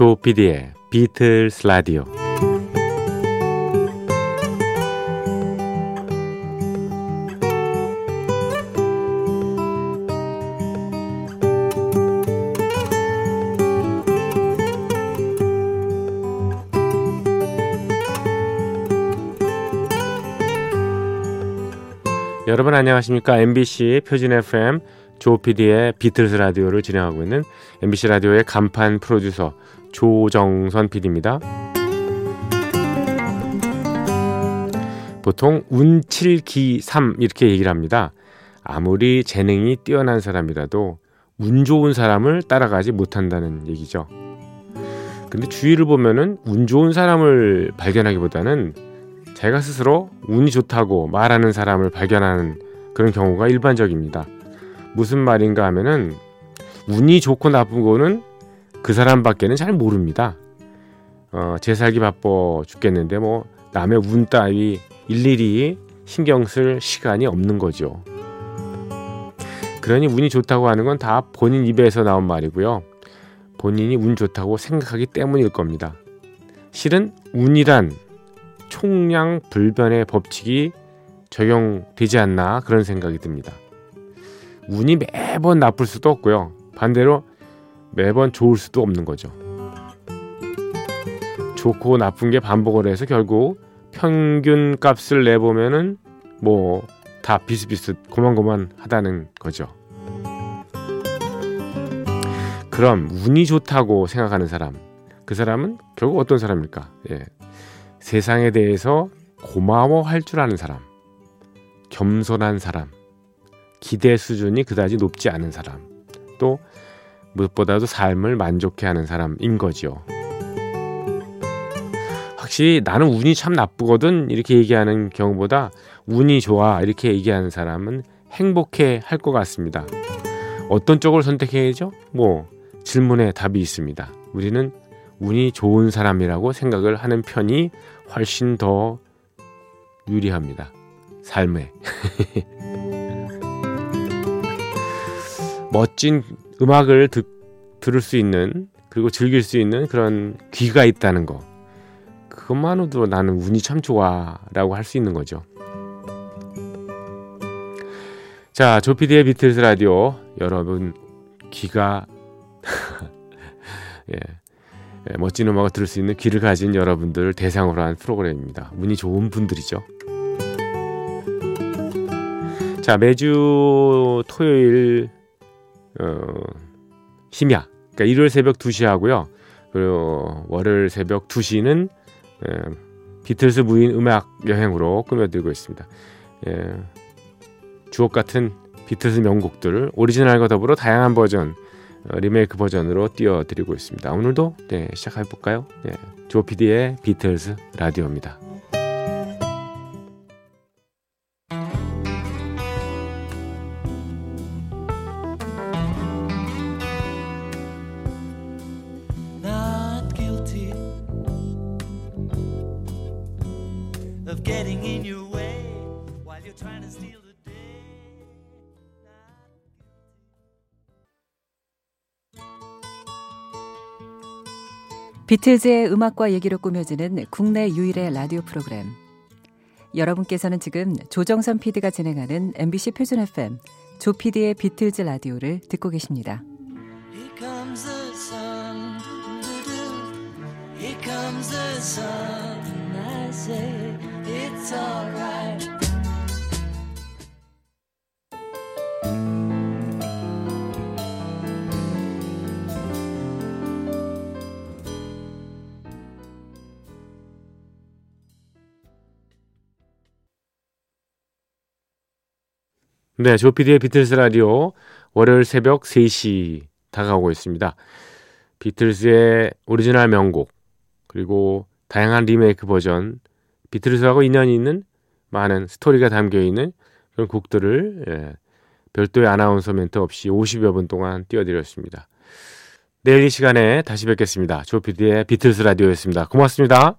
조피디의 비틀스 라디오. 여러분 안녕하십니까? MBC 표준 FM 조피디의 비틀스 라디오를 진행하고 있는 MBC 라디오의 간판 프로듀서 조정선 PD입니다. 보통 운7기 3 이렇게 얘기를 합니다. 아무리 재능이 뛰어난 사람이라도 운 좋은 사람을 따라가지 못한다는 얘기죠. 근데 주위를 보면은 운 좋은 사람을 발견하기보다는 제가 스스로 운이 좋다고 말하는 사람을 발견하는 그런 경우가 일반적입니다. 무슨 말인가 하면은 운이 좋고 나쁜 거는 그 사람밖에는 잘 모릅니다. 어, 제 살기 바빠 죽겠는데 뭐 남의 운 따위 일일이 신경 쓸 시간이 없는 거죠. 그러니 운이 좋다고 하는 건 다 본인 입에서 나온 말이고요. 본인이 운 좋다고 생각하기 때문일 겁니다. 실은 운이란 총량 불변의 법칙이 적용되지 않나 그런 생각이 듭니다. 운이 매번 나쁠 수도 없고요. 반대로 매번 좋을 수도 없는 거죠. 좋고 나쁜 게 반복을 해서 결국 평균 값을 내보면은 뭐 다 비슷비슷 고만고만 하다는 거죠. 그럼 운이 좋다고 생각하는 사람, 그 사람은 결국 어떤 사람일까? 예. 세상에 대해서 고마워할 줄 아는 사람, 겸손한 사람, 기대 수준이 그다지 높지 않은 사람, 또 무엇보다도 삶을 만족해 하는 사람인 거죠. 확실히 나는 운이 참 나쁘거든 이렇게 얘기하는 경우보다 운이 좋아 이렇게 얘기하는 사람은 행복해 할 것 같습니다. 어떤 쪽을 선택해야죠? 뭐 질문에 답이 있습니다. 우리는 운이 좋은 사람이라고 생각을 하는 편이 훨씬 더 유리합니다. 삶에. 멋진 음악을 듣, 들을 수 있는 그리고 즐길 수 있는 그런 귀가 있다는 거. 그것만으로도 나는 운이 참 좋아라고 할 수 있는 거죠. 자, 조피디의 비틀스 라디오 여러분 귀가 예, 예, 멋진 음악을 들을 수 있는 귀를 가진 여러분들을 대상으로 한 프로그램입니다. 운이 좋은 분들이죠. 자, 매주 토요일 어, 심야, 그러니까 일요일 새벽 2시 하고요. 그리고 월요일 새벽 2시는 예, 비틀스 무인 음악 여행으로 꾸며드리고 있습니다. 예, 주옥 같은 비틀스 명곡들 오리지널과 더불어 다양한 버전 어, 리메이크 버전으로 띄워드리고 있습니다. 오늘도 네, 시작해 볼까요? 네, 조피디의 비틀스 라디오입니다. 비틀즈의 음악과 얘기로 꾸며지는 국내 유일의 라디오 프로그램. 여러분께서는 지금 조정선 PD가 진행하는 MBC 표준 FM 조 PD의 비틀즈 라디오를 듣고 계십니다. The comes the sun. I say it's alright. 네, 조피디의 비틀스 라디오 월요일 새벽 3시 다가오고 있습니다. 비틀스의 오리지널 명곡 그리고 다양한 리메이크 버전 비틀스하고 인연이 있는 많은 스토리가 담겨 있는 그런 곡들을 예, 별도의 아나운서 멘트 없이 50여 분 동안 띄워드렸습니다. 내일 이 시간에 다시 뵙겠습니다. 조피디의 비틀스 라디오였습니다. 고맙습니다.